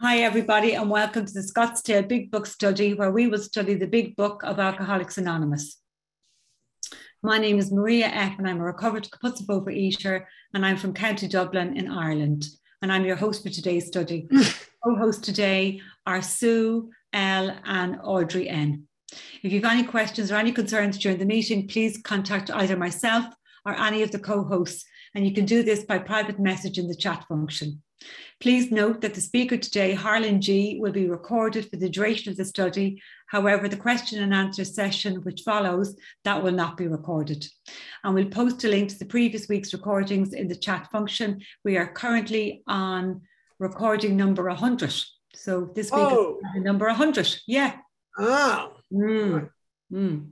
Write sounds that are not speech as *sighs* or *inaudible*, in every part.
Hi, everybody, and welcome to the Scottsdale Big Book Study, where we will study the Big Book of Alcoholics Anonymous. My name is Maria F., and I'm a recovered compulsive overeater, and I'm from County Dublin in Ireland. And I'm your host for today's study. *laughs* Co hosts today are Sue L. and Audrey N. If you have any questions or any concerns during the meeting, please contact either myself or any of the co hosts, and you can do this by private message in the chat function. Please note that the speaker today, Harlan G, will be recorded for the duration of the study. However, the question and answer session which follows, that will not be recorded. And we'll post a link to the previous week's recordings in the chat function. We are currently on recording number 100. So this week oh. is number 100. Yeah. Oh. Mm. Mm.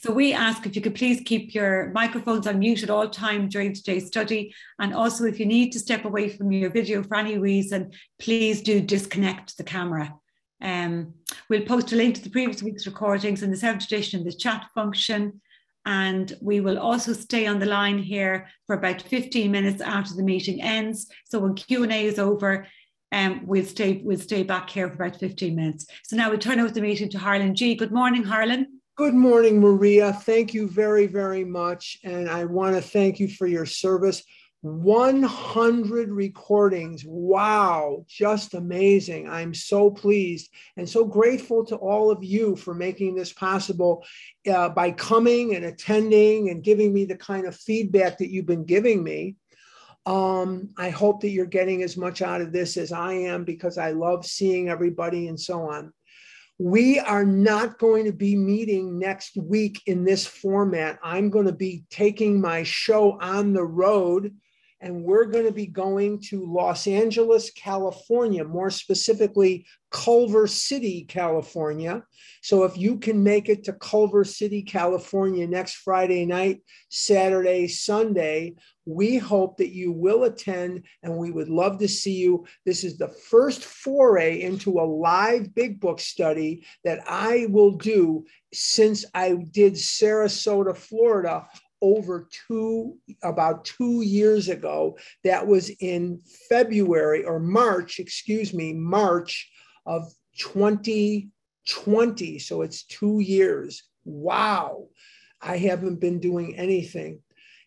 So we ask if you could please keep your microphones on mute at all time during today's study. And also if you need to step away from your video for any reason, please do disconnect the camera. Um, we'll post a link to the previous week's recordings in the seventh edition in the chat function. And we will also stay on the line here for about 15 minutes after the meeting ends. So when Q&A is over, um, we'll stay we'll stay back here for about 15 minutes. So now we turn over the meeting to Harlan G. Good morning, Harlan. Good morning, Maria. Thank you very, very much. And I want to thank you for your service. 100 recordings. Wow, just amazing. I'm so pleased and so grateful to all of you for making this possible uh, by coming and attending and giving me the kind of feedback that you've been giving me. Um, I hope that you're getting as much out of this as I am because I love seeing everybody and so on. We are not going to be meeting next week in this format. I'm going to be taking my show on the road and we're going to be going to Los Angeles, California, more specifically, Culver City, California. So if you can make it to Culver City, California next Friday night, Saturday, Sunday, we hope that you will attend and we would love to see you. This is the first foray into a live big book study that I will do since I did Sarasota, Florida over two about two years ago that was in february or march excuse me march of 2020 so it's two years. Wow. I haven't been doing anything.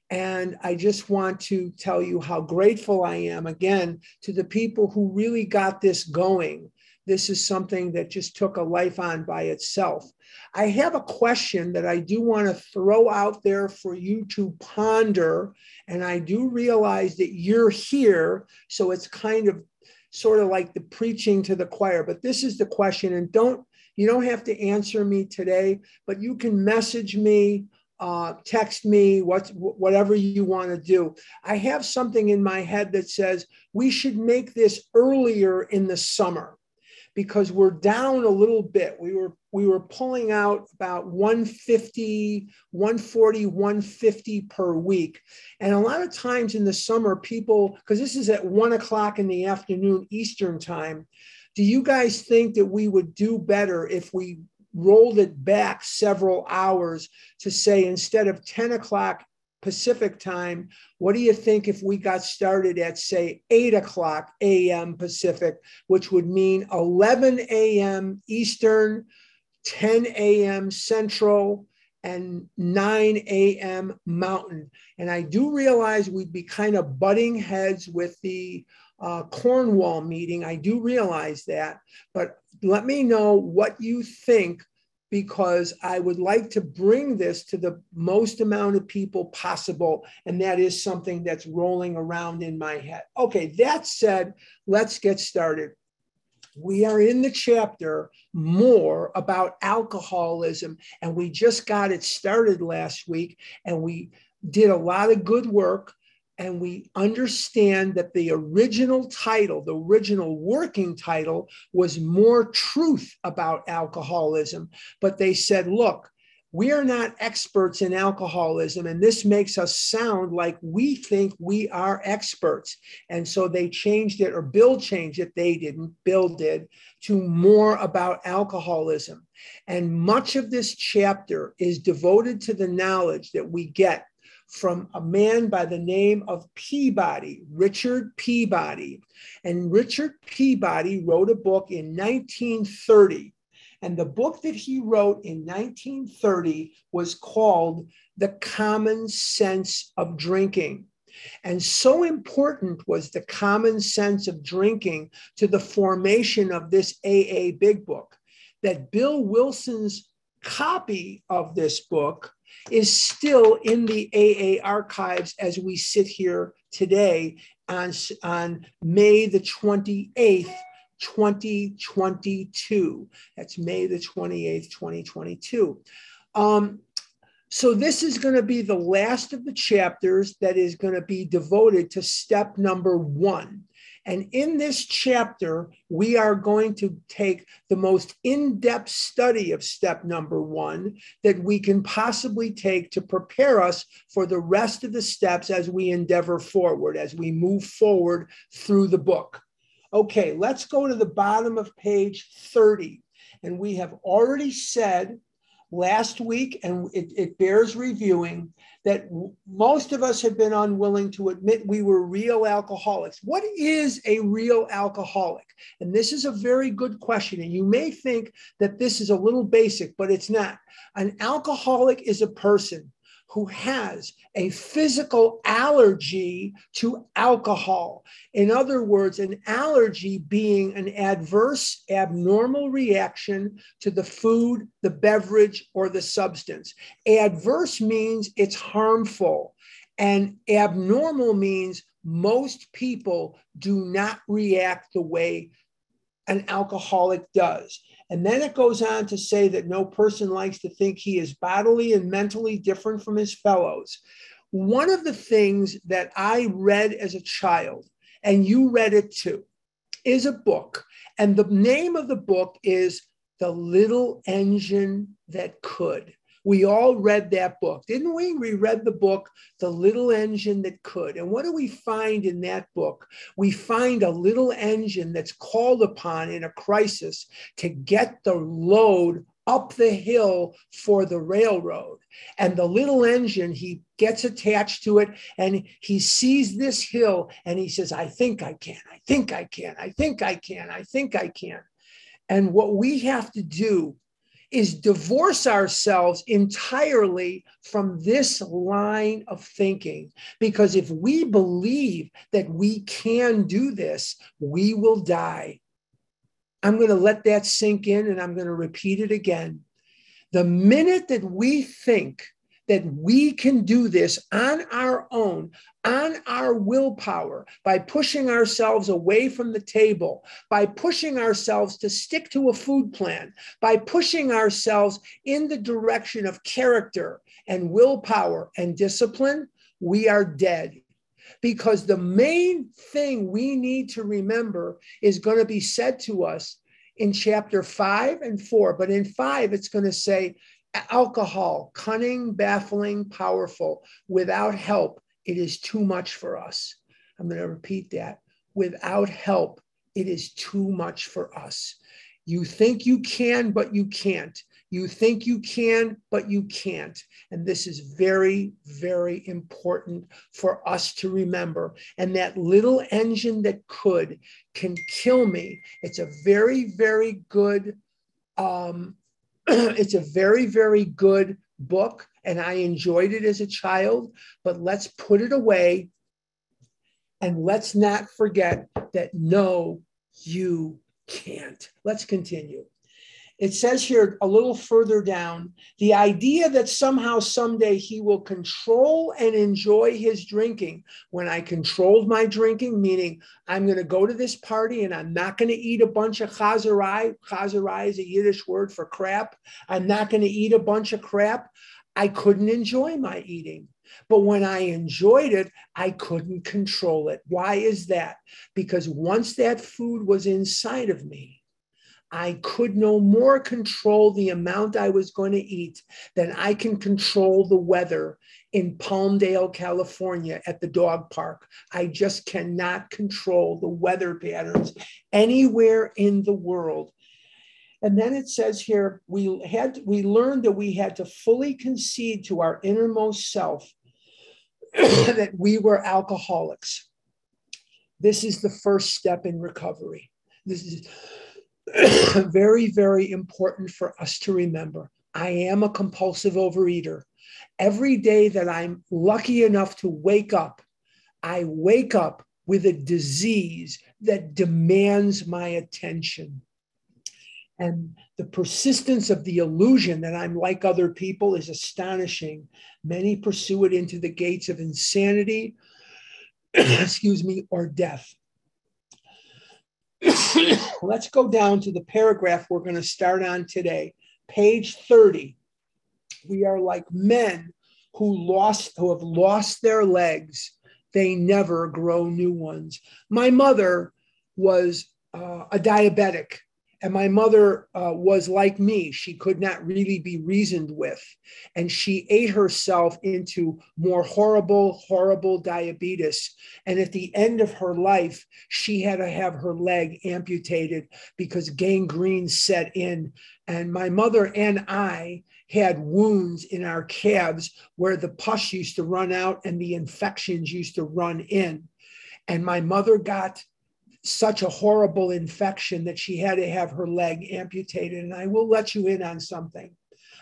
And I just want to tell you how grateful I am again to the people who really got this going. This is something that just took a life on by itself. I have a question that I do want to throw out there for you to ponder. And I do realize that you're here. So it's kind of sort of like the preaching to the choir. But this is the question. And don't, you don't have to answer me today, but you can message me uh, text me, what, whatever you want to do. I have something in my head that says we should make this earlier in the summer because we're down a little bit. We were we were pulling out about 150, 140, 150 per week. And a lot of times in the summer, people, because this is at one o'clock in the afternoon Eastern time, do you guys think that we would do better if we rolled it back several hours to say instead of 10 o'clock Pacific time, what do you think if we got started at, say, 8 o'clock a.m. Pacific, which would mean 11 a.m. Eastern, 10 a.m. Central, and 9 a.m. Mountain? And I do realize we'd be kind of butting heads with the uh, Cornwall meeting. I do realize that, but let me know what you think because I would like to bring this to the most amount of people possible. And that is something that's rolling around in my head. Okay, that said, let's get started. We are in the chapter more about alcoholism, and we just got it started last week, and we did a lot of good work and we understand that the original title, the original working title, was More Truth About Alcoholism. But they said, look, we are not experts in alcoholism, and this makes us sound like we think we are experts. And so they changed it, or Bill changed it, they didn't, Bill did, to more about alcoholism. And much of this chapter is devoted to the knowledge that we get from a man by the name of Peabody, Richard Peabody. And Richard Peabody wrote a book in 1930. And the book that he wrote in 1930 was called The Common Sense of Drinking. And so important was the common sense of drinking to the formation of this AA Big Book that Bill Wilson's copy of this book is still in the AA archives as we sit here today on, on May the 28th, 2022. That's May the 28th, 2022. Um, so, this is going to be the last of the chapters that is going to be devoted to step number one. And in this chapter, we are going to take the most in depth study of step number one that we can possibly take to prepare us for the rest of the steps as we endeavor forward, as we move forward through the book. Okay, let's go to the bottom of page 30. And we have already said last week, and it, it bears reviewing, that most of us have been unwilling to admit we were real alcoholics. What is a real alcoholic? And this is a very good question. And you may think that this is a little basic, but it's not. An alcoholic is a person who has a physical allergy to alcohol. In other words, an allergy being an adverse, abnormal reaction to the food, the beverage, or the substance. Adverse means it's harmful, and abnormal means most people do not react the way an alcoholic does. And then it goes on to say that no person likes to think he is bodily and mentally different from his fellows. One of the things that I read as a child, and you read it too, is a book. And the name of the book is The Little Engine That Could. We all read that book, didn't we? We read the book, The Little Engine That Could. And what do we find in that book? We find a little engine that's called upon in a crisis to get the load up the hill for the railroad. And the little engine, he gets attached to it and he sees this hill and he says, I think I can, I think I can, I think I can, I think I can. And what we have to do is divorce ourselves entirely from this line of thinking. Because if we believe that we can do this, we will die. I'm going to let that sink in and I'm going to repeat it again. The minute that we think that we can do this on our own, on our willpower, by pushing ourselves away from the table, by pushing ourselves to stick to a food plan, by pushing ourselves in the direction of character and willpower and discipline, we are dead. Because the main thing we need to remember is going to be said to us in chapter five and four. But in five, it's going to say, alcohol, cunning, baffling, powerful. Without help, it is too much for us. I'm going to repeat that. Without help, it is too much for us. You think you can, but you can't. You think you can, but you can't. And this is very, very important for us to remember. And that little engine that could can kill me. It's a very, very good um, *clears throat* it's a very, very good book, and I enjoyed it as a child, but let's put it away and let's not forget that no, you can't. Let's continue it says here a little further down the idea that somehow someday he will control and enjoy his drinking when i controlled my drinking meaning i'm going to go to this party and i'm not going to eat a bunch of chazarai chazarai is a yiddish word for crap i'm not going to eat a bunch of crap i couldn't enjoy my eating but when I enjoyed it, I couldn't control it. Why is that? Because once that food was inside of me, I could no more control the amount I was going to eat than I can control the weather in Palmdale, California at the dog park. I just cannot control the weather patterns anywhere in the world. And then it says here, we had we learned that we had to fully concede to our innermost self *coughs* that we were alcoholics. This is the first step in recovery. This is *coughs* very, very important for us to remember. I am a compulsive overeater. Every day that I'm lucky enough to wake up, I wake up with a disease that demands my attention. And the persistence of the illusion that I'm like other people is astonishing. Many pursue it into the gates of insanity, *coughs* excuse me, or death. Let's go down to the paragraph we're going to start on today, page 30. We are like men who lost who have lost their legs. They never grow new ones. My mother was uh, a diabetic and my mother uh, was like me. She could not really be reasoned with. And she ate herself into more horrible, horrible diabetes. And at the end of her life, she had to have her leg amputated because gangrene set in. And my mother and I had wounds in our calves where the pus used to run out and the infections used to run in. And my mother got such a horrible infection that she had to have her leg amputated. And I will let you in on something.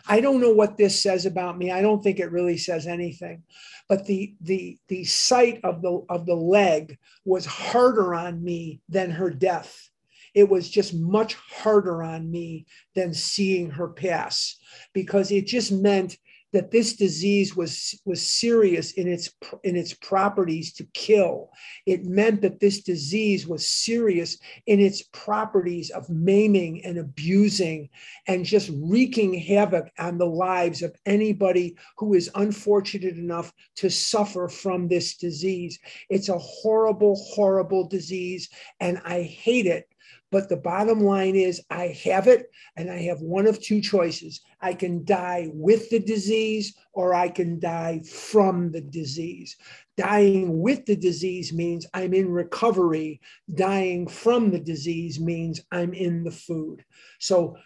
I don't know what this says about me. I don't think it really says anything. But the the the sight of the of the leg was harder on me than her death. It was just much harder on me than seeing her pass because it just meant that this disease was was serious in its in its properties to kill. It meant that this disease was serious in its properties of maiming and abusing and just wreaking havoc on the lives of anybody who is unfortunate enough to suffer from this disease. It's a horrible horrible disease and i hate it but the bottom line is, I have it, and I have one of two choices. I can die with the disease, or I can die from the disease. Dying with the disease means I'm in recovery. Dying from the disease means I'm in the food. So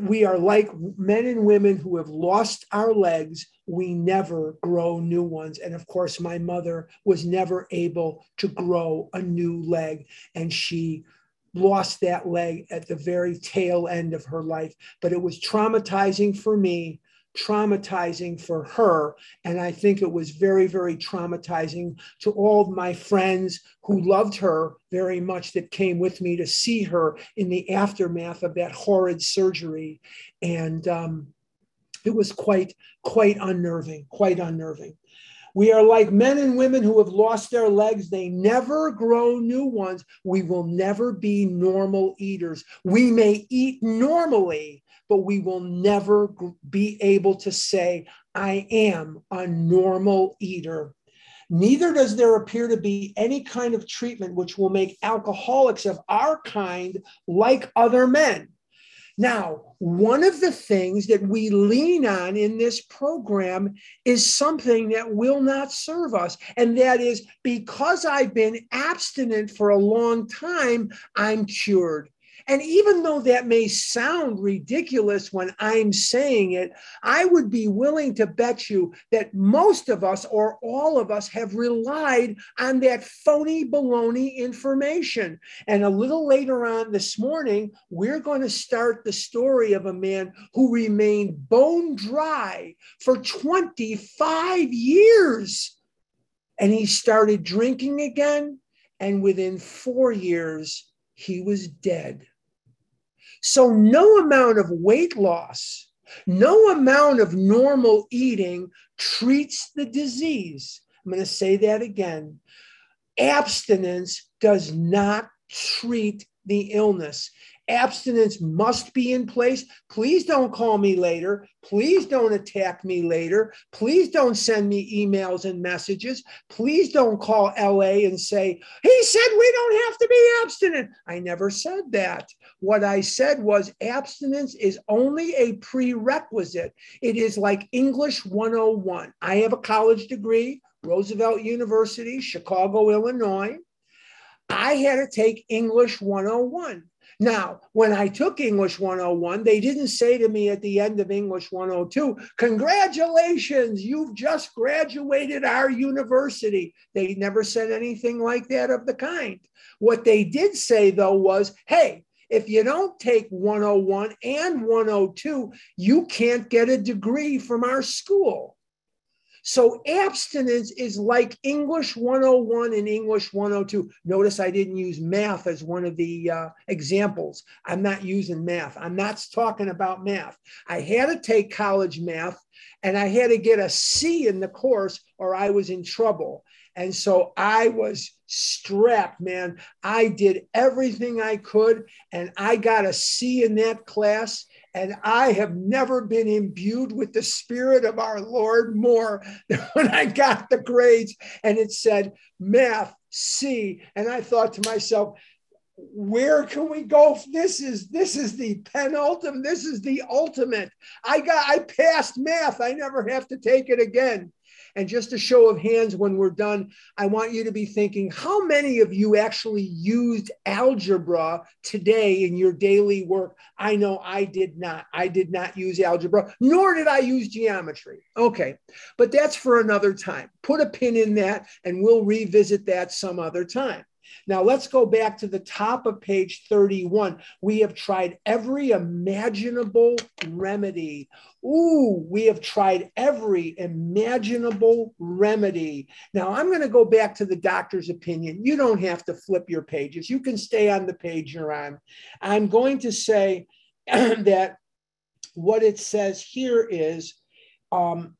we are like men and women who have lost our legs. We never grow new ones. And of course, my mother was never able to grow a new leg, and she lost that leg at the very tail end of her life. But it was traumatizing for me, traumatizing for her. And I think it was very, very traumatizing to all of my friends who loved her very much that came with me to see her in the aftermath of that horrid surgery. And um, it was quite, quite unnerving, quite unnerving. We are like men and women who have lost their legs. They never grow new ones. We will never be normal eaters. We may eat normally, but we will never be able to say, I am a normal eater. Neither does there appear to be any kind of treatment which will make alcoholics of our kind like other men. Now, one of the things that we lean on in this program is something that will not serve us. And that is because I've been abstinent for a long time, I'm cured. And even though that may sound ridiculous when I'm saying it, I would be willing to bet you that most of us or all of us have relied on that phony baloney information. And a little later on this morning, we're going to start the story of a man who remained bone dry for 25 years. And he started drinking again. And within four years, he was dead. So, no amount of weight loss, no amount of normal eating treats the disease. I'm going to say that again. Abstinence does not treat the illness. Abstinence must be in place. Please don't call me later. Please don't attack me later. Please don't send me emails and messages. Please don't call LA and say, he said we don't have to be abstinent. I never said that. What I said was abstinence is only a prerequisite. It is like English 101. I have a college degree, Roosevelt University, Chicago, Illinois. I had to take English 101 Now, when I took English 101, they didn't say to me at the end of English 102, Congratulations, you've just graduated our university. They never said anything like that of the kind. What they did say, though, was, Hey, if you don't take 101 and 102, you can't get a degree from our school. So abstinence is like English 101 and English 102. Notice I didn't use math as one of the uh, examples. I'm not using math. I'm not talking about math. I had to take college math and I had to get a C in the course or I was in trouble. And so I was strapped, man. I did everything I could and I got a C in that class. And I have never been imbued with the Spirit of our Lord more *laughs* than when I got the grades. And it said math C. And I thought to myself, where can we go? This is this is the penultimate this is the ultimate. I got i passed math. I never have to take it again and just a show of hands when we're done, I want you to be thinking how many of you actually used algebra today in your daily work? I know I did not. I did not use algebra, nor did I use geometry. Okay, but that's for another time. Put a pin in that and we'll revisit that some other time. Now let's go back to the top of page 31. We have tried every imaginable remedy. Ooh, we have tried every imaginable remedy. Now I'm going to go back to the doctor's opinion. You don't have to flip your pages. You can stay on the page you're on. I'm going to say *clears throat* that what it says here is, um,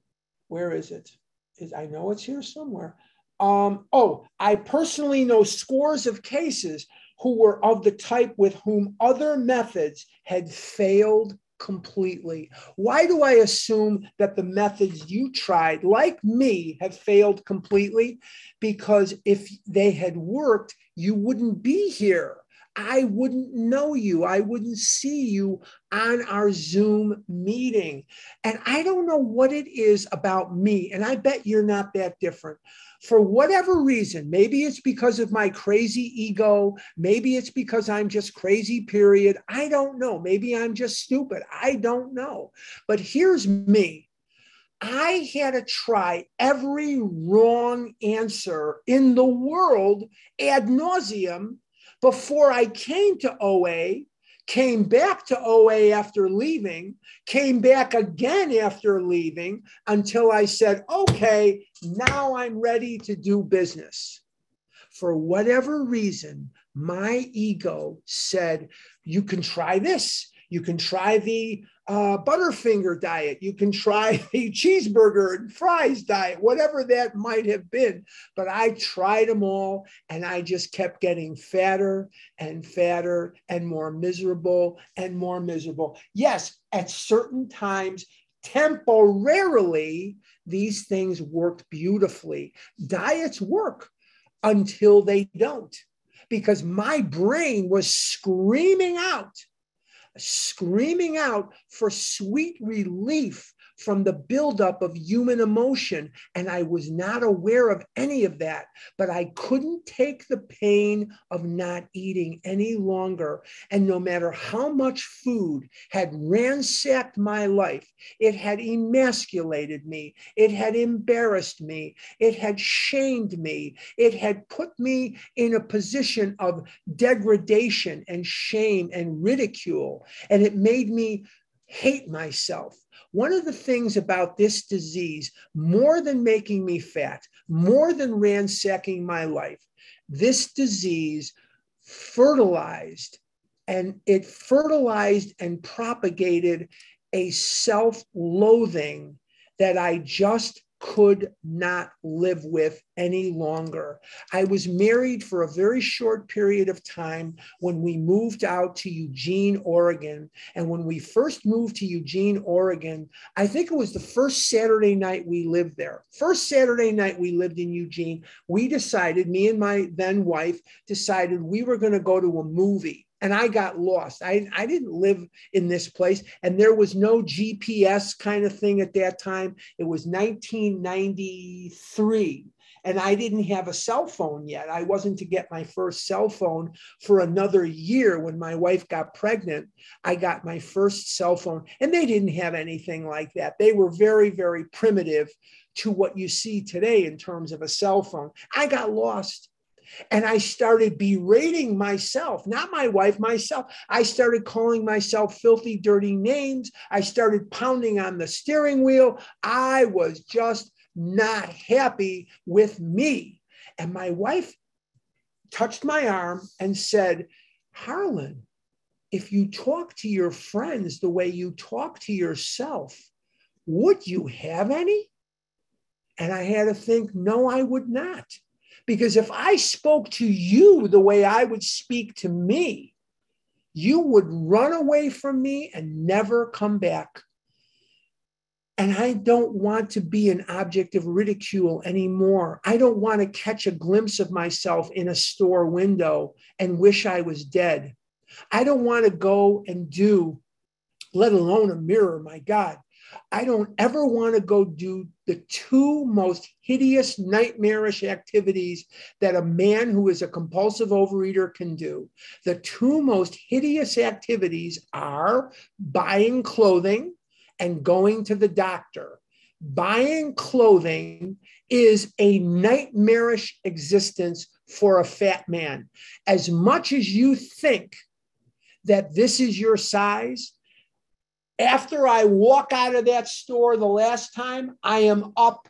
where is it? Is I know it's here somewhere. Um, oh, I personally know scores of cases who were of the type with whom other methods had failed completely. Why do I assume that the methods you tried, like me, have failed completely? Because if they had worked, you wouldn't be here. I wouldn't know you. I wouldn't see you on our Zoom meeting. And I don't know what it is about me. And I bet you're not that different for whatever reason, maybe it's because of my crazy ego, maybe it's because I'm just crazy, period. I don't know. Maybe I'm just stupid. I don't know. But here's me. I had to try every wrong answer in the world ad nauseum before I came to OA came back to OA after leaving, came back again after leaving until I said, okay, now I'm ready to do business. For whatever reason, my ego said, you can try this. You can try the uh, Butterfinger diet. You can try *laughs* the cheeseburger and fries diet, whatever that might have been. But I tried them all and I just kept getting fatter and fatter and more miserable and more miserable. Yes, at certain times, temporarily, these things worked beautifully. Diets work until they don't, because my brain was screaming out screaming out for sweet relief from the buildup of human emotion. And I was not aware of any of that, but I couldn't take the pain of not eating any longer. And no matter how much food had ransacked my life, it had emasculated me, it had embarrassed me, it had shamed me, it had put me in a position of degradation and shame and ridicule. And it made me hate myself. One of the things about this disease, more than making me fat, more than ransacking my life, this disease fertilized and it fertilized and propagated a self loathing that I just could not live with any longer. I was married for a very short period of time when we moved out to Eugene, Oregon. And when we first moved to Eugene, Oregon, I think it was the first Saturday night we lived there. First Saturday night we lived in Eugene, we decided, me and my then wife decided we were going to go to a movie and I got lost. I, I didn't live in this place, and there was no GPS kind of thing at that time. It was 1993, and I didn't have a cell phone yet. I wasn't to get my first cell phone for another year when my wife got pregnant. I got my first cell phone, and they didn't have anything like that. They were very, very primitive to what you see today in terms of a cell phone. I got lost. And I started berating myself, not my wife, myself. I started calling myself filthy, dirty names. I started pounding on the steering wheel. I was just not happy with me. And my wife touched my arm and said, Harlan, if you talk to your friends the way you talk to yourself, would you have any? And I had to think, no, I would not. Because if I spoke to you the way I would speak to me, you would run away from me and never come back. And I don't want to be an object of ridicule anymore. I don't want to catch a glimpse of myself in a store window and wish I was dead. I don't want to go and do, let alone a mirror, my God. I don't ever want to go do the two most hideous, nightmarish activities that a man who is a compulsive overeater can do. The two most hideous activities are buying clothing and going to the doctor. Buying clothing is a nightmarish existence for a fat man. As much as you think that this is your size, after I walk out of that store the last time, I am up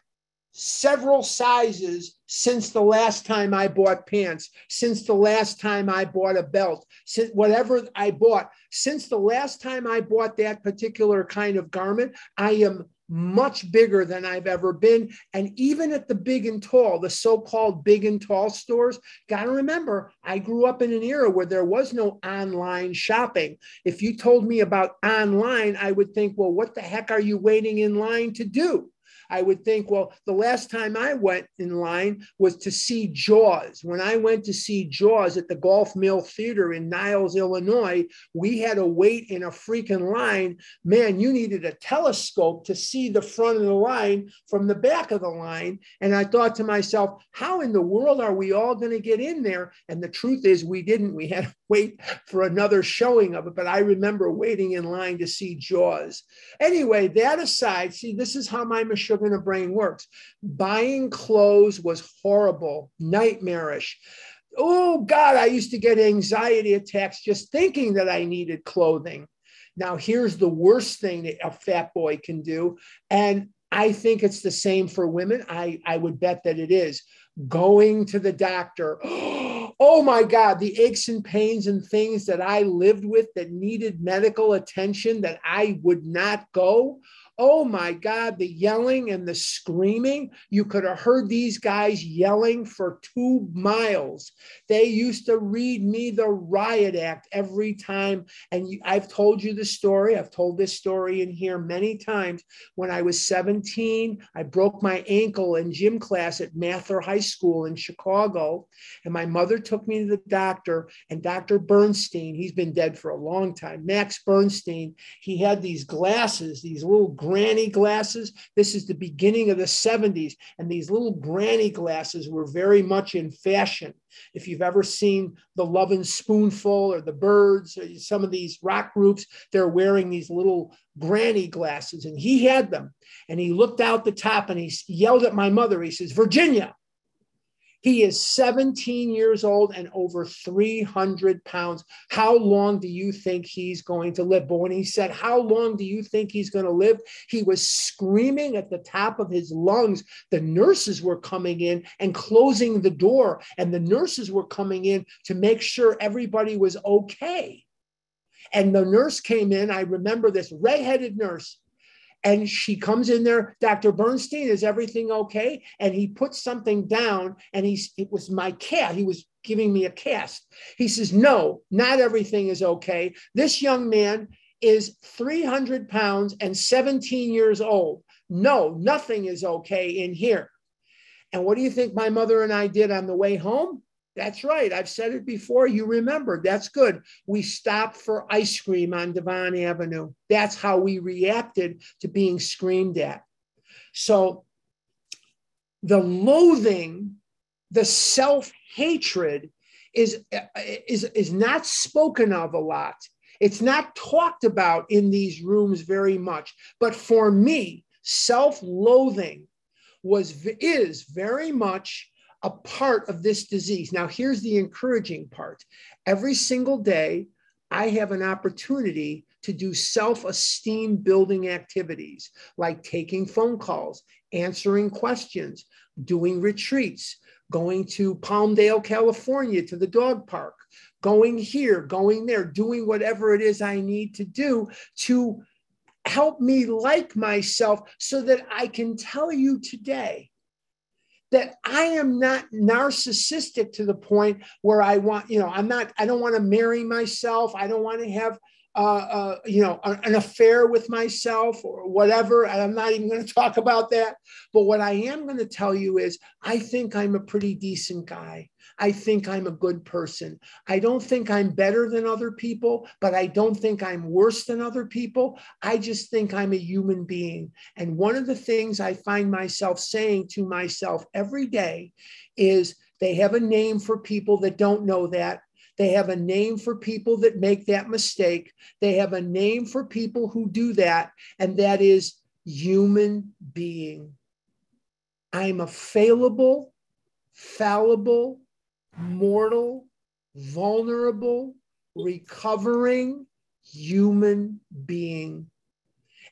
several sizes since the last time I bought pants, since the last time I bought a belt, since whatever I bought, since the last time I bought that particular kind of garment, I am much bigger than I've ever been. And even at the big and tall, the so called big and tall stores, got to remember, I grew up in an era where there was no online shopping. If you told me about online, I would think, well, what the heck are you waiting in line to do? I would think, well, the last time I went in line was to see Jaws. When I went to see Jaws at the Golf Mill Theater in Niles, Illinois, we had to wait in a freaking line. Man, you needed a telescope to see the front of the line from the back of the line. And I thought to myself, how in the world are we all going to get in there? And the truth is, we didn't. We had to *laughs* wait for another showing of it. But I remember waiting in line to see Jaws. Anyway, that aside, see, this is how my Meshuggah in the brain works. Buying clothes was horrible, nightmarish. Oh God, I used to get anxiety attacks just thinking that I needed clothing. Now, here's the worst thing that a fat boy can do. And I think it's the same for women. I, I would bet that it is going to the doctor. *gasps* Oh my God, the aches and pains and things that I lived with that needed medical attention that I would not go. Oh my God, the yelling and the screaming. You could have heard these guys yelling for two miles. They used to read me the riot act every time. And I've told you the story. I've told this story in here many times. When I was 17, I broke my ankle in gym class at Mather High School in Chicago. And my mother took me to the doctor, and Dr. Bernstein, he's been dead for a long time, Max Bernstein, he had these glasses, these little granny glasses. This is the beginning of the 70s, and these little granny glasses were very much in fashion. If you've ever seen the Lovin' Spoonful or the Byrds, or some of these rock groups, they're wearing these little granny glasses, and he had them. And he looked out the top and he yelled at my mother. He says, Virginia, he is 17 years old and over 300 pounds. How long do you think he's going to live? But when he said, How long do you think he's going to live? He was screaming at the top of his lungs. The nurses were coming in and closing the door, and the nurses were coming in to make sure everybody was okay. And the nurse came in. I remember this redheaded nurse and she comes in there dr bernstein is everything okay? And he puts something down and he's it was my cat he was giving me a cast. He says no not everything is okay. This young man is 300 pounds and 17 years old. No nothing is okay in here. And what do you think my mother and i did on the way home that's right. I've said it before. You remember. That's good. We stopped for ice cream on Devon Avenue. That's how we reacted to being screamed at. So the loathing, the self hatred is, is, is not spoken of a lot. It's not talked about in these rooms very much. But for me, self loathing was is very much a part of this disease. Now, here's the encouraging part. Every single day, I have an opportunity to do self esteem building activities like taking phone calls, answering questions, doing retreats, going to Palmdale, California to the dog park, going here, going there, doing whatever it is I need to do to help me like myself so that I can tell you today that I am not narcissistic to the point where I want, you know, I'm not, I don't want to marry myself. I don't want to have uh, uh, you know, an affair with myself or whatever. And I'm not even going *laughs* to talk about that. But what I am going to tell you is I think I'm a pretty decent guy. I think I'm a good person. I don't think I'm better than other people, but I don't think I'm worse than other people. I just think I'm a human being. And one of the things I find myself saying to myself every day is they have a name for people that don't know that. They have a name for people that make that mistake. They have a name for people who do that, and that is human being. I'm a failable, fallible, mortal, vulnerable, recovering human being.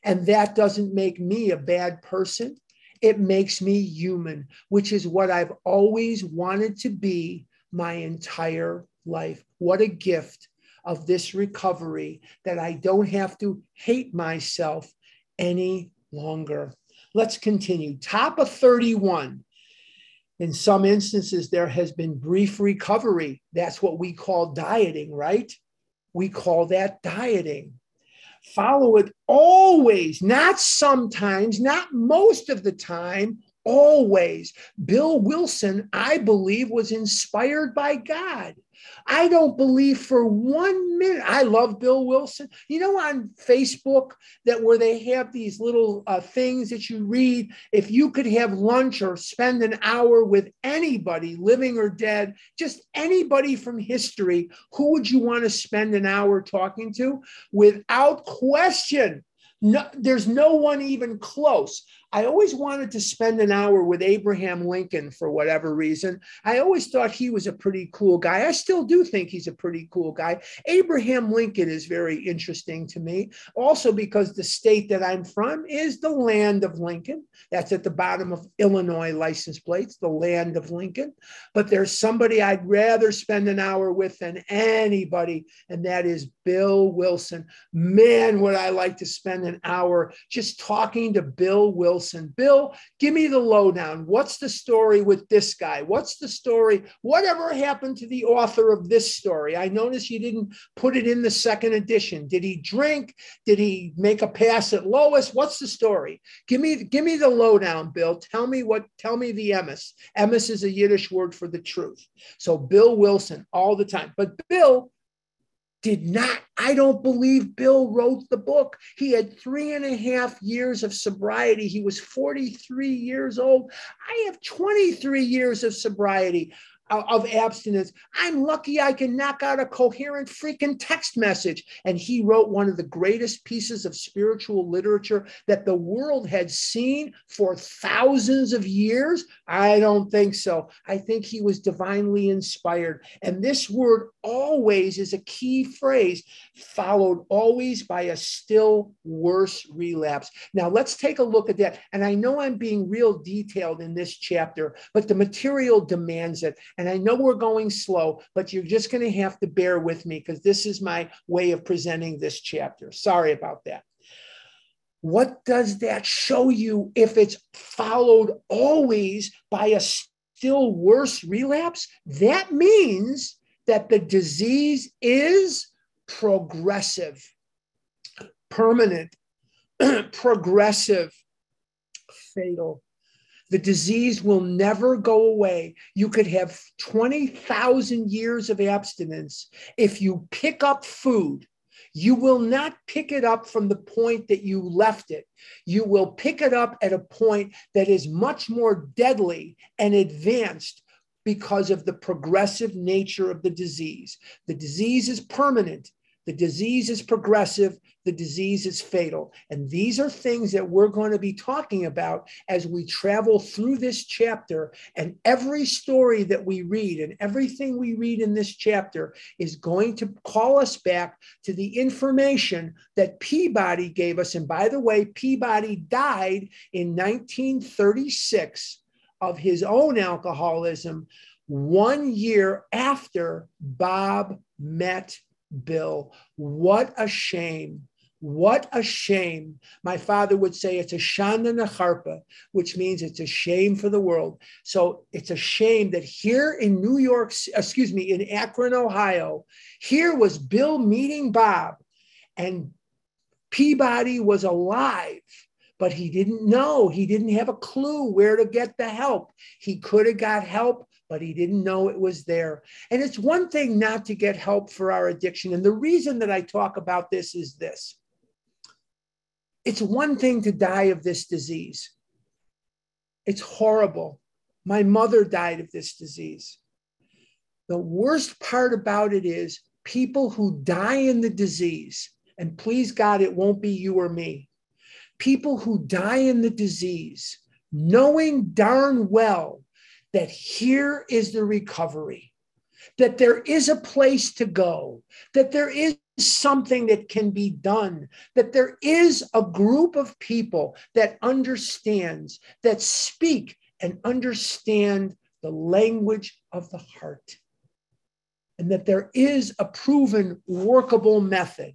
And that doesn't make me a bad person. It makes me human, which is what I've always wanted to be my entire life. What a gift of this recovery that I don't have to hate myself any longer. Let's continue. Top of 31. In some instances, there has been brief recovery. That's what we call dieting, right? We call that dieting. Follow it always, not sometimes, not most of the time, always. Bill Wilson, I believe, was inspired by God. I don't believe for one minute. I love Bill Wilson. You know, on Facebook that where they have these little uh, things that you read. If you could have lunch or spend an hour with anybody, living or dead, just anybody from history, who would you want to spend an hour talking to? Without question, no, there's no one even close. I always wanted to spend an hour with Abraham Lincoln for whatever reason. I always thought he was a pretty cool guy. I still do think he's a pretty cool guy. Abraham Lincoln is very interesting to me, also because the state that I'm from is the land of Lincoln. That's at the bottom of Illinois license plates, the land of Lincoln. But there's somebody I'd rather spend an hour with than anybody, and that is Bill Wilson. Man, would I like to spend an hour just talking to Bill Wilson Wilson. Bill, give me the lowdown. What's the story with this guy? What's the story? Whatever happened to the author of this story? I noticed you didn't put it in the second edition. Did he drink? Did he make a pass at Lois? What's the story? Give me, give me the lowdown, Bill. Tell me what, tell me the emes. Emes is a Yiddish word for the truth. So Bill Wilson all the time. But Bill did not, I don't believe Bill wrote the book. He had three and a half years of sobriety. He was 43 years old. I have 23 years of sobriety Uh, of abstinence. I'm lucky I can knock out a coherent freaking text message. And he wrote one of the greatest pieces of spiritual literature that the world had seen for thousands of years. I don't think so. I think he was divinely inspired. And this word always is a key phrase, followed always by a still worse relapse. Now, let's take a look at that. And I know I'm being real detailed in this chapter, but the material demands it. And I know we're going slow, but you're just going to have to bear with me because this is my way of presenting this chapter. Sorry about that. What does that show you if it's followed always by a still worse relapse? That means that the disease is progressive, permanent, *clears throat* progressive, fatal. The disease will never go away. You could have 20,000 years of abstinence. If you pick up food You will not pick it up from the point that you left it. You will pick it up at a point that is much more deadly and advanced because of the progressive nature of the disease. The disease is permanent, the disease is progressive, the disease is fatal. And these are things that we're going to be talking about as we travel through this chapter. And every story that we read and everything we read in this chapter is going to call us back to the information that Peabody gave us. And by the way, Peabody died in 1936 of his own alcoholism one year after Bob met Bill. What a shame. What a shame. My father would say it's a shana nacharpa, which means it's a shame for the world. So it's a shame that here in New York, excuse me, in Akron, Ohio, here was Bill meeting Bob, and Peabody was alive but he didn't know. He didn't have a clue where to get the help. He could have got help, but he didn't know it was there. And it's one thing not to get help for our addiction. And the reason that I talk about this is this it's one thing to die of this disease. It's horrible. My mother died of this disease. The worst part about it is people who die in the disease, and please God, it won't be you or me. People who die in the disease, knowing darn well that here is the recovery, that there is a place to go, that there is something that can be done, that there is a group of people that understands, that speak and understand the language of the heart, and that there is a proven workable method.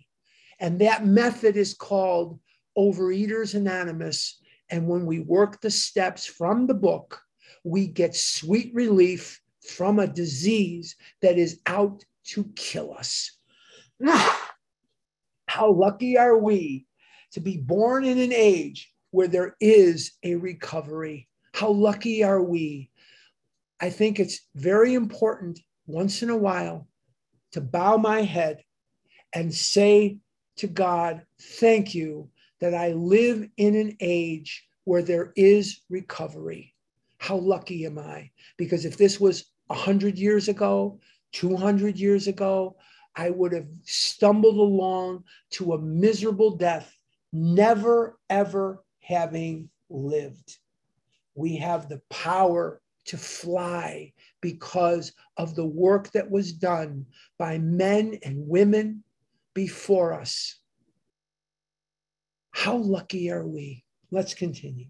And that method is called Overeaters Anonymous. And when we work the steps from the book, we get sweet relief from a disease that is out to kill us. *sighs* How lucky are we to be born in an age where there is a recovery? How lucky are we? I think it's very important once in a while to bow my head and say to God, Thank you that I live in an age where there is recovery. How lucky am I? Because if this was 100 years ago, 200 years ago, I would have stumbled along to a miserable death, never, ever having lived. We have the power to fly because of the work that was done by men and women before us. How lucky are we? Let's continue.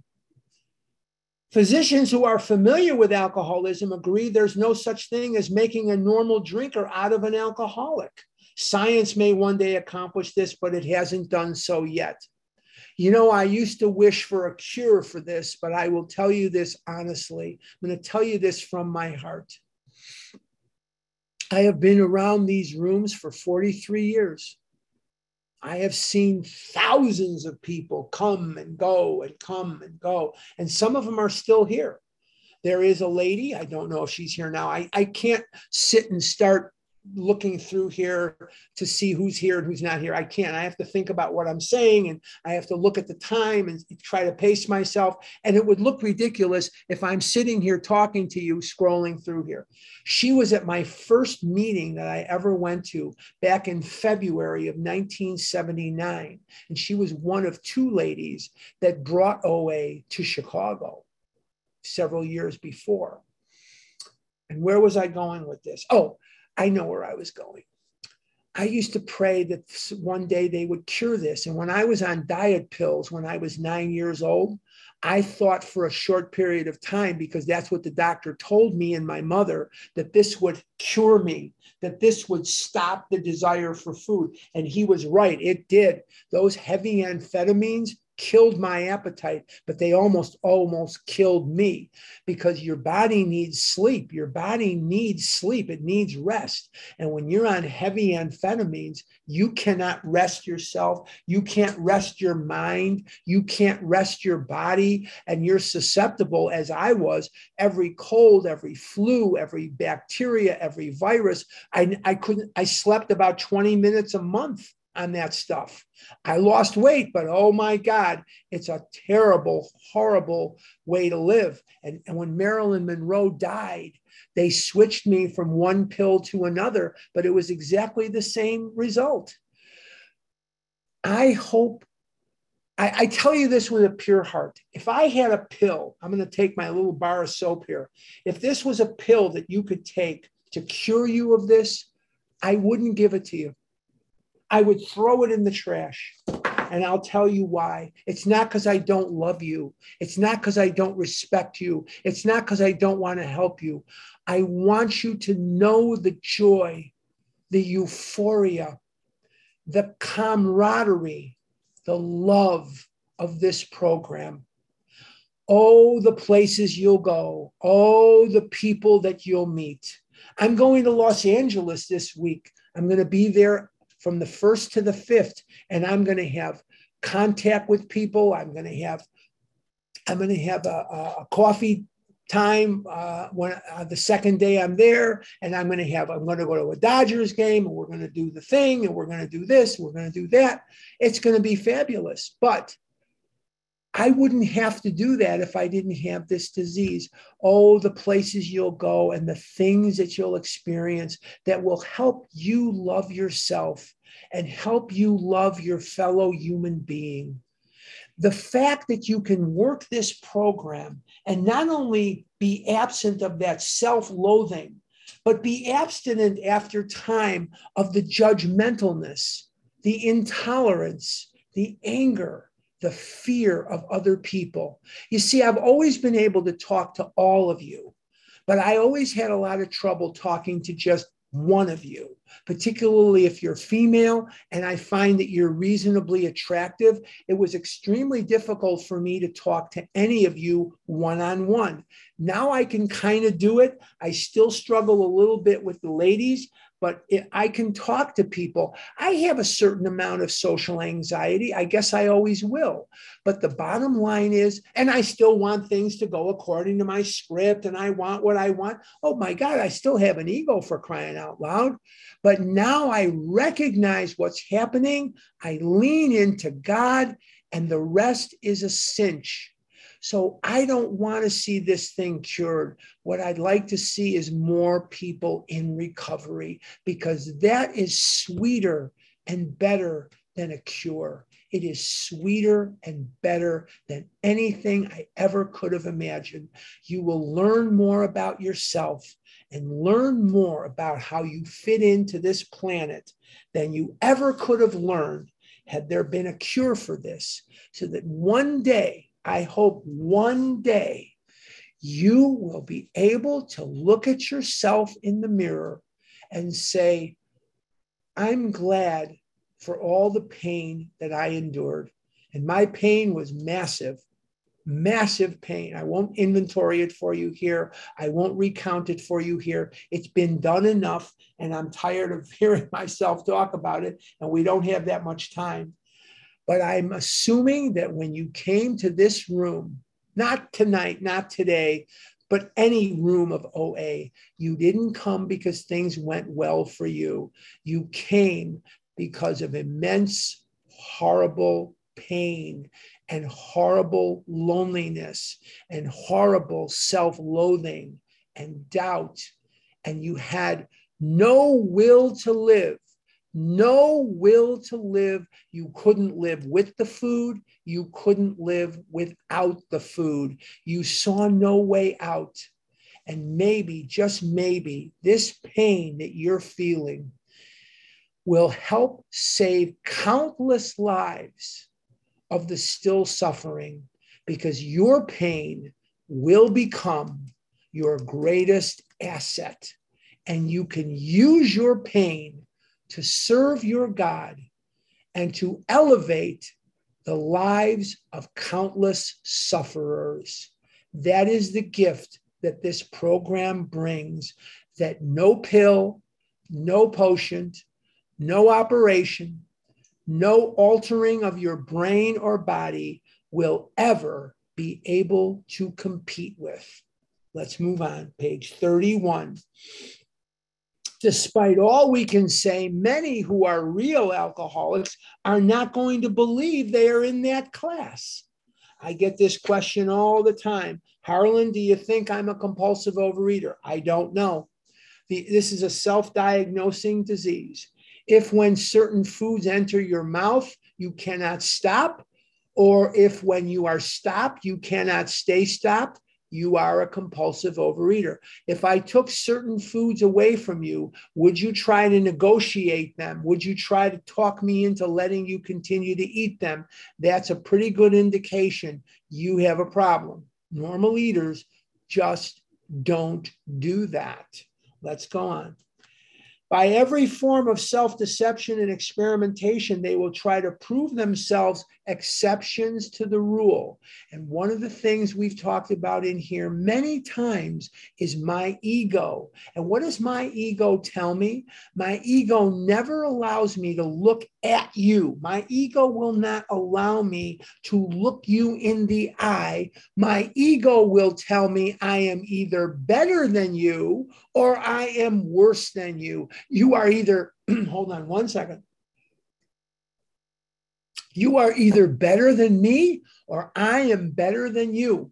Physicians who are familiar with alcoholism agree there's no such thing as making a normal drinker out of an alcoholic. Science may one day accomplish this, but it hasn't done so yet. You know, I used to wish for a cure for this, but I will tell you this honestly. I'm going to tell you this from my heart. I have been around these rooms for 43 years. I have seen thousands of people come and go and come and go, and some of them are still here. There is a lady, I don't know if she's here now. I, I can't sit and start looking through here to see who's here and who's not here. I can't. I have to think about what I'm saying and I have to look at the time and try to pace myself. And it would look ridiculous if I'm sitting here talking to you, scrolling through here. She was at my first meeting that I ever went to back in February of 1979. And she was one of two ladies that brought OA to Chicago several years before. And where was I going with this? Oh, I know where I was going. I used to pray that one day they would cure this. And when I was on diet pills when I was nine years old, I thought for a short period of time, because that's what the doctor told me and my mother, that this would cure me, that this would stop the desire for food. And he was right, it did. Those heavy amphetamines killed my appetite, but they almost almost killed me because your body needs sleep. Your body needs sleep. It needs rest. And when you're on heavy amphetamines, you cannot rest yourself. You can't rest your mind. You can't rest your body. And you're susceptible, as I was, every cold, every flu, every bacteria, every virus. I, I couldn't, I slept about 20 minutes a month on that stuff. I lost weight, but oh my God, it's a terrible, horrible way to live. And, and when Marilyn Monroe died, they switched me from one pill to another, but it was exactly the same result. I hope, I, I tell you this with a pure heart. If I had a pill, I'm going to take my little bar of soap here. If this was a pill that you could take to cure you of this, I wouldn't give it to you. I would throw it in the trash. And I'll tell you why. It's not because I don't love you. It's not because I don't respect you. It's not because I don't want to help you. I want you to know the joy, the euphoria, the camaraderie, the love of this program. Oh, the places you'll go. Oh, the people that you'll meet. I'm going to Los Angeles this week. I'm going to be there from the first to the fifth, and I'm going to have contact with people. I'm going to have I'm going to have a, a coffee time uh, when uh, the second day I'm there, and I'm going to have I'm going to go to a Dodgers game, and we're going to do the thing, and we're going to do this, we're going to do that. It's going to be fabulous, but I wouldn't have to do that if I didn't have this disease. Oh, the places you'll go and the things that you'll experience that will help you love yourself and help you love your fellow human being. The fact that you can work this program and not only be absent of that self loathing, but be abstinent after time of the judgmentalness, the intolerance, the anger, the fear of other people. You see, I've always been able to talk to all of you, but I always had a lot of trouble talking to just one of you, particularly if you're female and I find that you're reasonably attractive. It was extremely difficult for me to talk to any of you one on one. Now I can kind of do it. I still struggle a little bit with the ladies, but I can talk to people. I have a certain amount of social anxiety. I guess I always will. But the bottom line is, and I still want things to go according to my script and I want what I want. Oh my God, I still have an ego for crying out loud. But now I recognize what's happening. I lean into God, and the rest is a cinch. So I don't want to see this thing cured. What I'd like to see is more people in recovery because that is sweeter and better than a cure. It is sweeter and better than anything I ever could have imagined. You will learn more about yourself and learn more about how you fit into this planet than you ever could have learned had there been a cure for this. So that one day I hope one day you will be able to look at yourself in the mirror and say, I'm glad for all the pain that I endured. And my pain was massive, massive pain. I won't inventory it for you here. I won't recount it for you here. It's been done enough, and I'm tired of *laughs* hearing myself talk about it, and we don't have that much time. But I'm assuming that when you came to this room, not tonight, not today, but any room of OA, you didn't come because things went well for you. You came because of immense, horrible pain and horrible loneliness and horrible self loathing and doubt. And you had no will to live no will to live. You couldn't live with the food. You couldn't live without the food. You saw no way out. And maybe, just maybe, this pain that you're feeling will help save countless lives of the still suffering because your pain will become your greatest asset. And you can use your pain to serve your God and to elevate the lives of countless sufferers. That is the gift that this program brings that no pill, no potion, no operation, no altering of your brain or body will ever be able to compete with. Let's move on. Page 31. Despite all we can say, many who are real alcoholics are not going to believe they are in that class. I get this question all the time. Harlan, do you think I'm a compulsive overeater? I don't know. The, this is a self diagnosing disease. If when certain foods enter your mouth, you cannot stop, or if when you are stopped, you cannot stay stopped, you are a compulsive overeater. If I took certain foods away from you, would you try to negotiate them? Would you try to talk me into letting you continue to eat them? That's a pretty good indication you have a problem. Normal eaters just don't do that. Let's go on. By every form of self deception and experimentation, they will try to prove themselves exceptions to the rule. And one of the things we've talked about in here many times is my ego. And what does my ego tell me? My ego never allows me to look at you. My ego will not allow me to look you in the eye. My ego will tell me I am either better than you or I am worse than you. You are either, *clears throat* hold on one second. You are either better than me or I am better than you.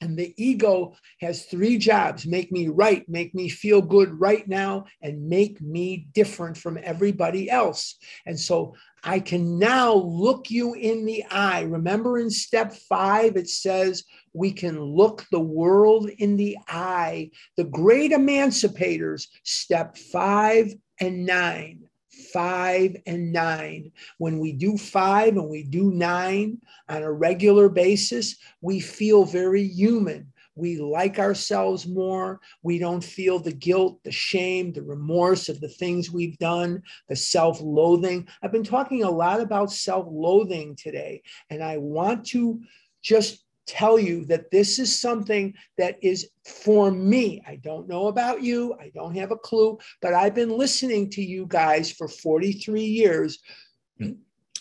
And the ego has three jobs make me right, make me feel good right now, and make me different from everybody else. And so I can now look you in the eye. Remember in step five, it says we can look the world in the eye. The great emancipators, step five and nine five and nine. When we do five and we do nine on a regular basis, we feel very human. We like ourselves more. We don't feel the guilt, the shame, the remorse of the things we've done, the self loathing. I've been talking a lot about self loathing today, and I want to just tell you that this is something that is for me. I don't know about you. I don't have a clue, but I've been listening to you guys for 43 years.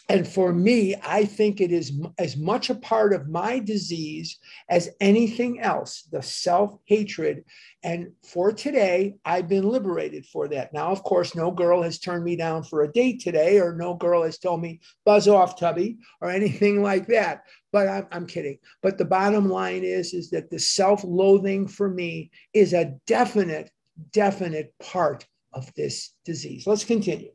And for me, I think it is as much a part of my disease as anything else the self hatred. And for today, I've been liberated for that. Now, of course, no girl has turned me down for a date today, or no girl has told me, buzz off, Tubby, or anything like that. But I'm, I'm kidding. But the bottom line is, is that the self loathing for me is a definite, definite part of this disease. Let's continue.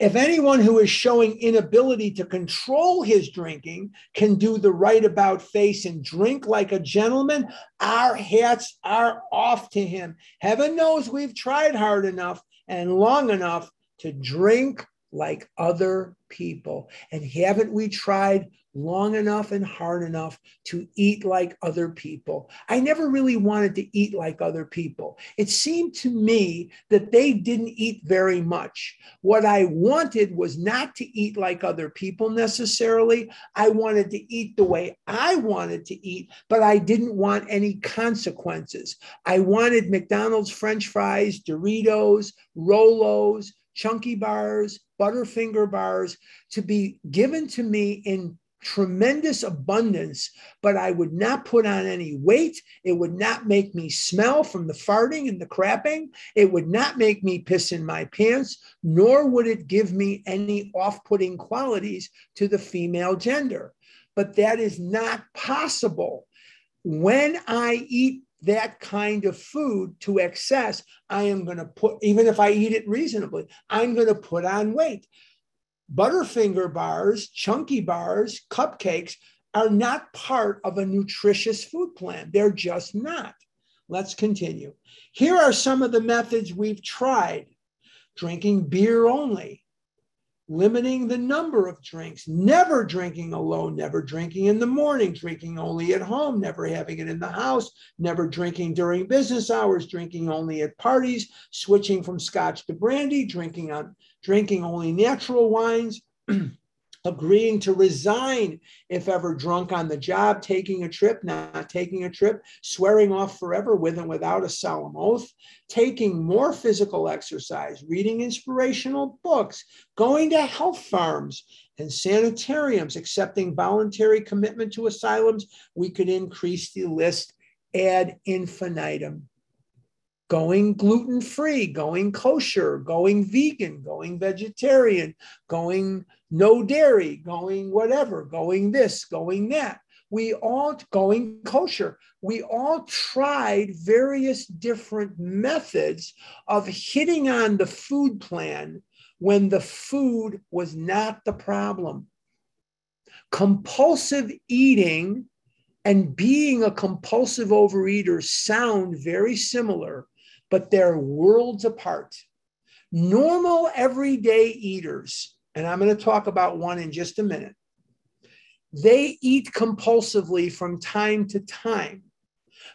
If anyone who is showing inability to control his drinking can do the right about face and drink like a gentleman, our hats are off to him. Heaven knows we've tried hard enough and long enough to drink like other people. And haven't we tried long enough and hard enough to eat like other people. I never really wanted to eat like other people. It seemed to me that they didn't eat very much. What I wanted was not to eat like other people necessarily. I wanted to eat the way I wanted to eat, but I didn't want any consequences. I wanted McDonald's French fries, Doritos, Rolos, chunky bars, Butterfinger bars to be given to me in tremendous abundance, but I would not put on any weight. It would not make me smell from the farting and the crapping. It would not make me piss in my pants, nor would it give me any off putting qualities to the female gender. But that is not possible. When I eat that kind of food to excess, I am going to put, even if I eat it reasonably, I'm going to put on weight. Butterfinger bars, chunky bars, cupcakes are not part of a nutritious food plan. They're just not. Let's continue. Here are some of the methods we've tried drinking beer only, limiting the number of drinks, never drinking alone, never drinking in the morning, drinking only at home, never having it in the house, never drinking during business hours, drinking only at parties, switching from scotch to brandy, drinking on drinking only natural wines, *clears throat* agreeing to resign if ever drunk on the job, taking a trip, not taking a trip, swearing off forever with and without a solemn oath, taking more physical exercise, reading inspirational books, going to health farms and sanitariums, accepting voluntary commitment to asylums. We could increase the list ad infinitum. Going gluten free, going kosher, going vegan, going vegetarian, going no dairy, going whatever, going this, going that. We all going kosher. We all tried various different methods of hitting on the food plan when the food was not the problem. Compulsive eating and being a compulsive overeater sound very similar, but they're worlds apart. Normal everyday eaters, and I'm going to talk about one in just a minute, they eat compulsively from time to time.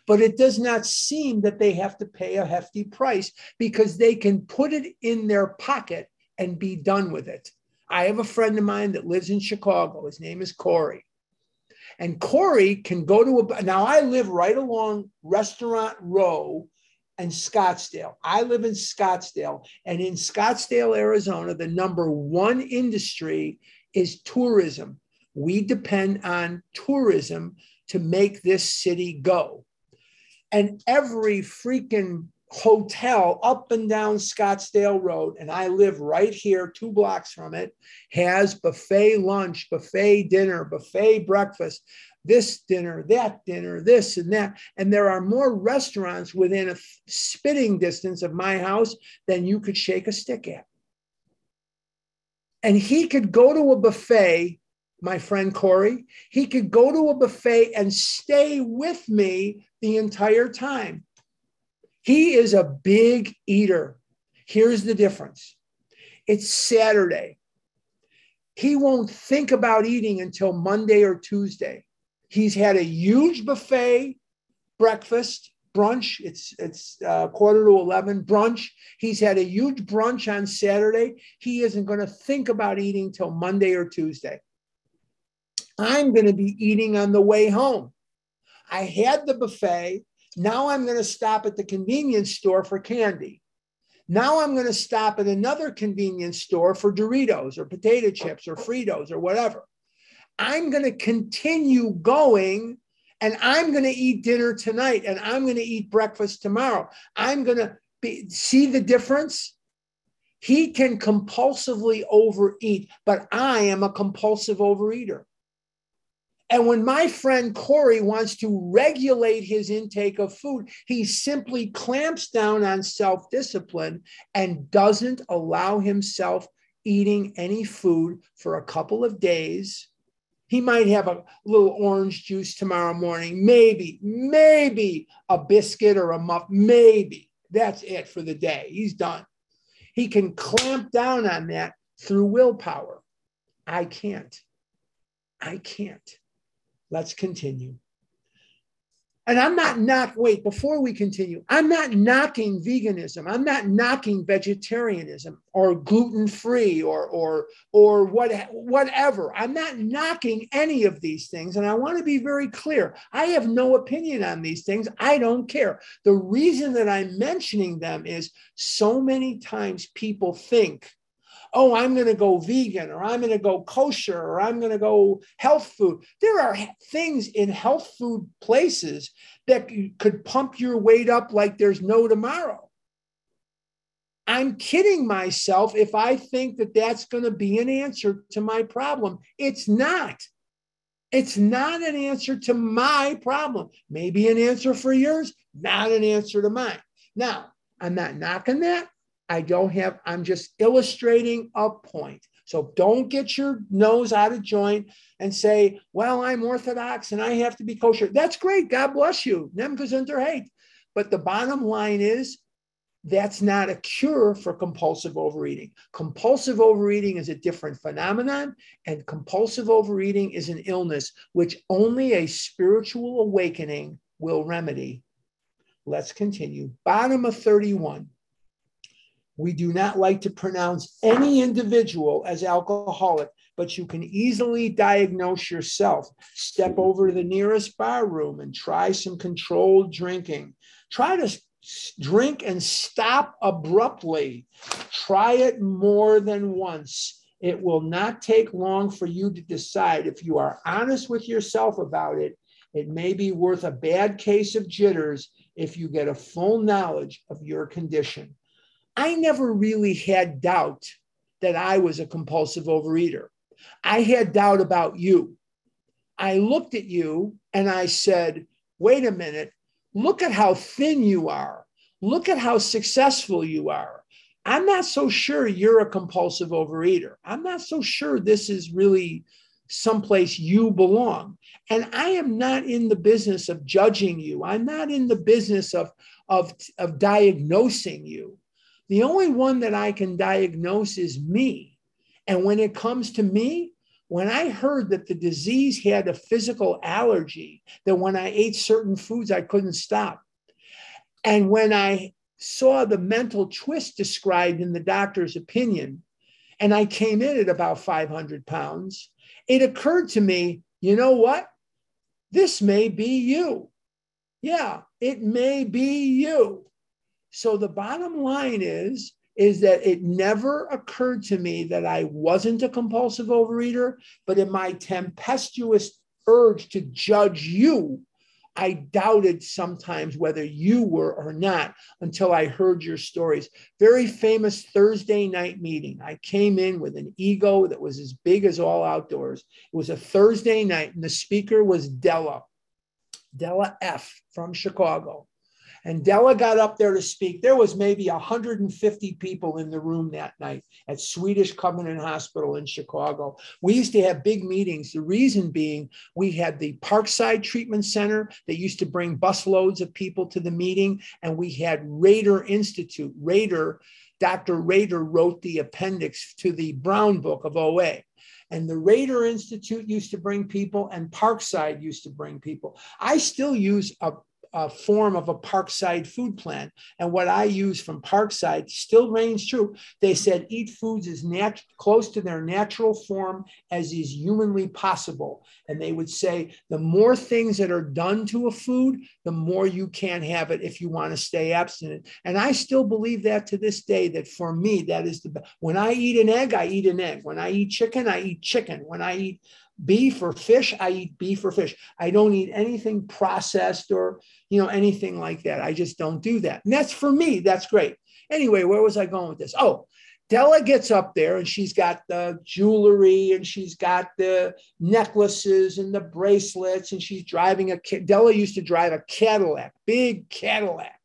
But it does not seem that they have to pay a hefty price because they can put it in their pocket and be done with it. I have a friend of mine that lives in Chicago. His name is Corey. And Corey can go to a, now I live right along Restaurant Row and Scottsdale. I live in Scottsdale. And in Scottsdale, Arizona, the number one industry is tourism. We depend on tourism to make this city go. And every freaking hotel up and down Scottsdale Road, and I live right here, two blocks from it, has buffet lunch, buffet dinner, buffet breakfast, this dinner, that dinner, this and that. And there are more restaurants within a spitting distance of my house than you could shake a stick at. And he could go to a buffet, my friend Corey, he could go to a buffet and stay with me the entire time he is a big eater. Here's the difference it's Saturday. He won't think about eating until Monday or Tuesday. He's had a huge buffet breakfast, brunch. It's it's uh, quarter to eleven brunch. He's had a huge brunch on Saturday. He isn't going to think about eating till Monday or Tuesday. I'm going to be eating on the way home. I had the buffet. Now I'm going to stop at the convenience store for candy. Now I'm going to stop at another convenience store for Doritos or potato chips or Fritos or whatever. I'm going to continue going and I'm going to eat dinner tonight and I'm going to eat breakfast tomorrow. I'm going to see the difference. He can compulsively overeat, but I am a compulsive overeater. And when my friend Corey wants to regulate his intake of food, he simply clamps down on self discipline and doesn't allow himself eating any food for a couple of days. He might have a little orange juice tomorrow morning, maybe, maybe a biscuit or a muff, maybe. That's it for the day. He's done. He can clamp down on that through willpower. I can't. I can't. Let's continue. And I'm not knock. Wait, before we continue, I'm not knocking veganism. I'm not knocking vegetarianism or gluten free or or or what whatever. I'm not knocking any of these things. And I want to be very clear. I have no opinion on these things. I don't care. The reason that I'm mentioning them is so many times people think oh, I'm going to go vegan or I'm going to go kosher or I'm going to go health food. There are things in health food places that could pump your weight up like there's no tomorrow. I'm kidding myself if I think that that's going to be an answer to my problem. It's not. It's not an answer to my problem. Maybe an answer for yours, not an answer to mine. Now, I'm not knocking that. I don't have, I'm just illustrating a point. So don't get your nose out of joint and say, well, I'm Orthodox and I have to be kosher. That's great. God bless you. Nem hate. But the bottom line is that's not a cure for compulsive overeating. Compulsive overeating is a different phenomenon, and compulsive overeating is an illness which only a spiritual awakening will remedy. Let's continue. Bottom of 31. We do not like to pronounce any individual as alcoholic, but you can easily diagnose yourself. Step over to the nearest bar room and try some controlled drinking. Try to drink and stop abruptly. Try it more than once. It will not take long for you to decide if you are honest with yourself about it. It may be worth a bad case of jitters if you get a full knowledge of your condition. I never really had doubt that I was a compulsive overeater. I had doubt about you. I looked at you and I said, wait a minute, look at how thin you are. Look at how successful you are. I'm not so sure you're a compulsive overeater. I'm not so sure this is really someplace you belong. And I am not in the business of judging you. I'm not in the business of, of, of diagnosing you. The only one that I can diagnose is me. And when it comes to me, when I heard that the disease had a physical allergy, that when I ate certain foods, I couldn't stop. And when I saw the mental twist described in the doctor's opinion, and I came in at about 500 pounds, it occurred to me, you know what? This may be you. Yeah, it may be you. So the bottom line is is that it never occurred to me that I wasn't a compulsive overeater, but in my tempestuous urge to judge you, I doubted sometimes whether you were or not until I heard your stories. Very famous Thursday night meeting. I came in with an ego that was as big as all outdoors. It was a Thursday night, and the speaker was Della, Della F from Chicago. And Della got up there to speak. There was maybe 150 people in the room that night at Swedish Covenant Hospital in Chicago. We used to have big meetings. The reason being, we had the Parkside Treatment Center that used to bring busloads of people to the meeting, and we had Rader Institute. Rader, Dr. Rader wrote the appendix to the Brown Book of OA. And the Rader Institute used to bring people, and Parkside used to bring people. I still use a a form of a Parkside food plan. And what I use from Parkside still reigns true. They said eat foods as nat- close to their natural form as is humanly possible. And they would say the more things that are done to a food, the more you can't have it if you want to stay abstinent. And I still believe that to this day, that for me, that is the best. When I eat an egg, I eat an egg. When I eat chicken, I eat chicken. When I eat beef or fish i eat beef or fish. I don't eat anything processed or you know anything like that. I just don't do that. And that's for me that's great. Anyway where was i going with this? Oh Della gets up there and she's got the jewelry and she's got the necklaces and the bracelets and she's driving a Della used to drive a Cadillac, big Cadillac.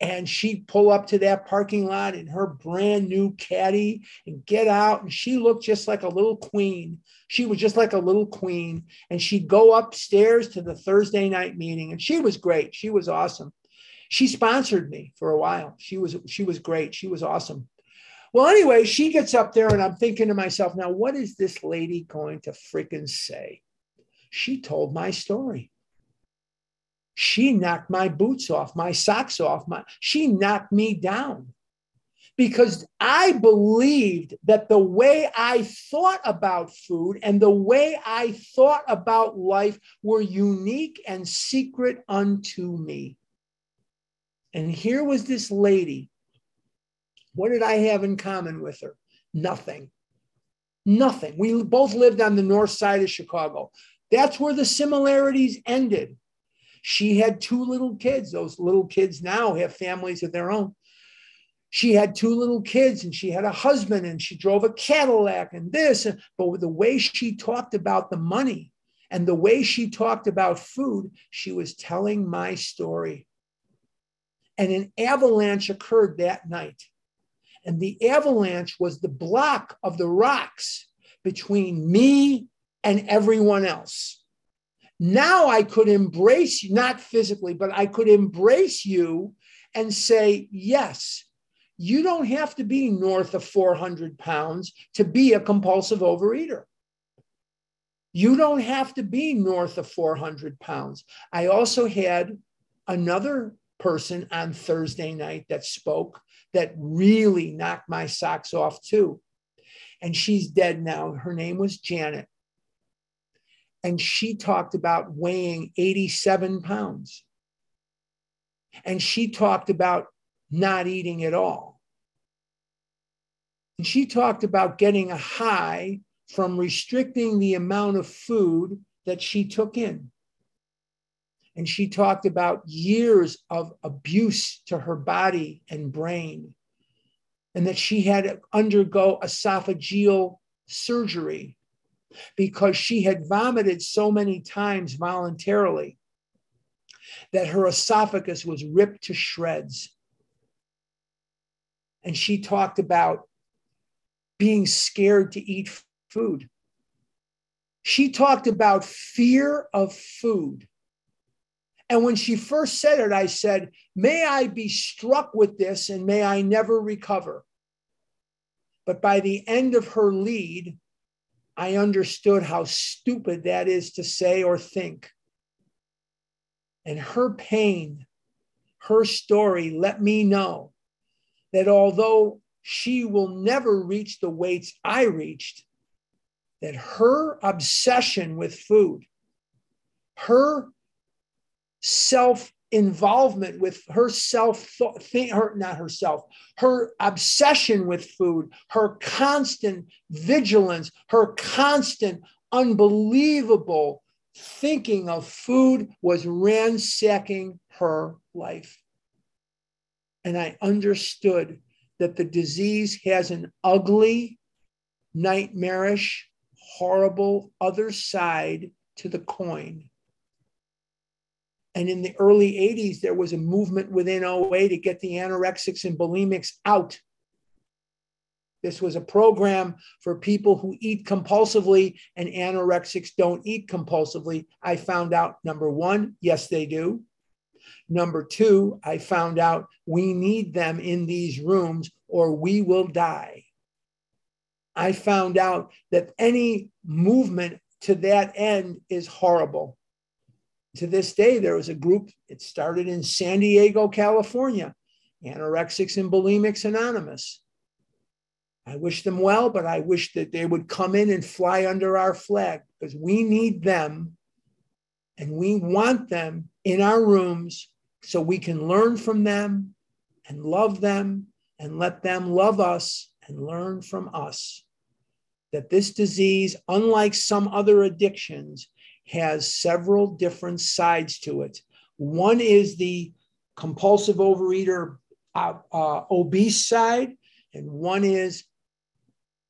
And she'd pull up to that parking lot in her brand new caddy and get out. And she looked just like a little queen. She was just like a little queen. And she'd go upstairs to the Thursday night meeting. And she was great. She was awesome. She sponsored me for a while. She was she was great. She was awesome. Well, anyway, she gets up there and I'm thinking to myself, now what is this lady going to freaking say? She told my story. She knocked my boots off, my socks off, my she knocked me down because I believed that the way I thought about food and the way I thought about life were unique and secret unto me. And here was this lady. What did I have in common with her? Nothing. Nothing. We both lived on the north side of Chicago. That's where the similarities ended. She had two little kids. Those little kids now have families of their own she had two little kids and she had a husband and she drove a Cadillac and this. But with the way she talked about the money and the way she talked about food, she was telling my story. And an avalanche occurred that night. And the avalanche was the block of the rocks between me and everyone else. Now I could embrace you, not physically, but I could embrace you and say, yes, you don't have to be north of 400 pounds to be a compulsive overeater. You don't have to be north of 400 pounds. I also had another person on Thursday night that spoke that really knocked my socks off too. And she's dead now. Her name was Janet. And she talked about weighing 87 pounds. And she talked about not eating at all. And she talked about getting a high from restricting the amount of food that she took in. And she talked about years of abuse to her body and brain, and that she had to undergo esophageal surgery because she had vomited so many times voluntarily that her esophagus was ripped to shreds. And she talked about being scared to eat food. She talked about fear of food. And when she first said it, I said, May I be struck with this and may I never recover. But by the end of her lead, I understood how stupid that is to say or think. And her pain, her story let me know that although she will never reach the weights I reached, that her obsession with food, her self involvement with her self think her not herself her obsession with food her constant vigilance her constant unbelievable thinking of food was ransacking her life. And i understood that the disease has an ugly nightmarish horrible other side to the coin and in the early 80s, there was a movement within OA to get the anorexics and bulimics out. This was a program for people who eat compulsively, and anorexics don't eat compulsively. I found out number one, yes, they do. Number two, I found out we need them in these rooms or we will die. I found out that any movement to that end is horrible to this day, there was a group, it started in San Diego, California, Anorexics and Bulimics Anonymous. I wish them well, but I wish that they would come in and fly under our flag because we need them and we want them in our rooms so we can learn from them and love them and let them love us and learn from us. That this disease, unlike some other addictions, has several different sides to it. One is the compulsive overeater, uh, uh, obese side, and one is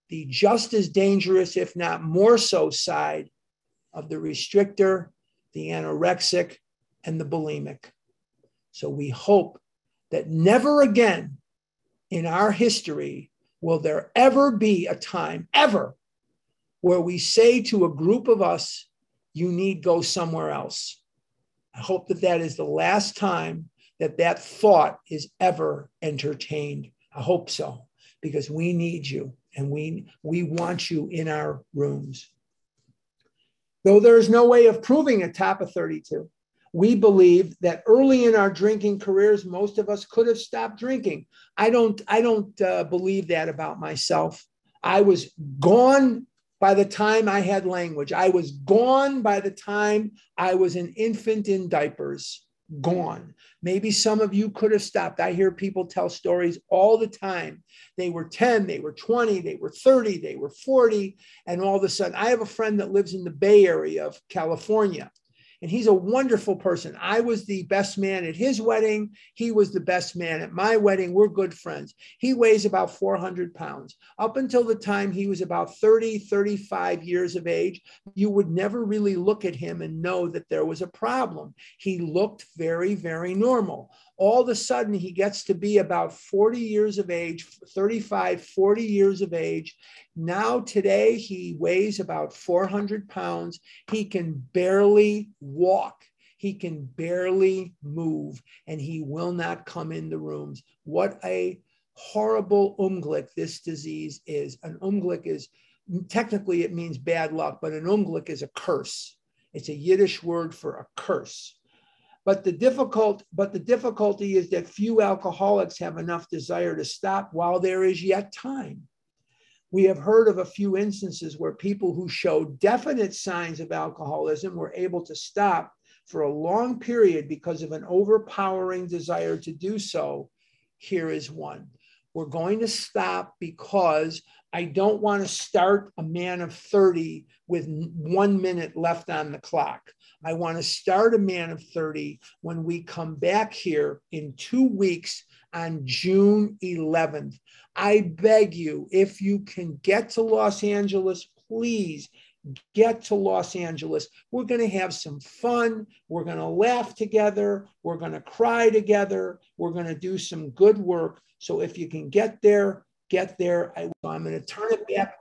the just as dangerous, if not more so, side of the restrictor, the anorexic, and the bulimic. So we hope that never again in our history will there ever be a time, ever, where we say to a group of us, you need go somewhere else. I hope that that is the last time that that thought is ever entertained. I hope so, because we need you and we, we want you in our rooms. Though there is no way of proving a top of 32, we believe that early in our drinking careers, most of us could have stopped drinking. I don't, I don't uh, believe that about myself. I was gone by the time I had language. I was gone by the time I was an infant in diapers. Gone. Maybe some of you could have stopped. I hear people tell stories all the time. They were 10, they were 20, they were 30, they were 40. And all of a sudden, I have a friend that lives in the Bay Area of California and he's a wonderful person. I was the best man at his wedding. He was the best man at my wedding. We're good friends. He weighs about 400 pounds. Up until the time he was about 30, 35 years of age, you would never really look at him and know that there was a problem. He looked very, very normal all of a sudden he gets to be about 40 years of age 35 40 years of age. Now today he weighs about 400 pounds. He can barely walk. He can barely move and he will not come in the rooms. What a horrible umglick this disease is. An umglick is technically it means bad luck but an umglick is a curse. It's a yiddish word for a curse but the difficult, but the difficulty is that few alcoholics have enough desire to stop while there is yet time. We have heard of a few instances where people who showed definite signs of alcoholism were able to stop for a long period because of an overpowering desire to do so. Here is one. We're going to stop because I don't want to start a man of 30 with one minute left on the clock. I want to start a man of 30 when we come back here in two weeks on June 11th. I beg you, if you can get to Los Angeles, please get to Los Angeles. We're going to have some fun. We're going to laugh together. We're going to cry together. We're going to do some good work. So if you can get there, get there. I, am going to turn it back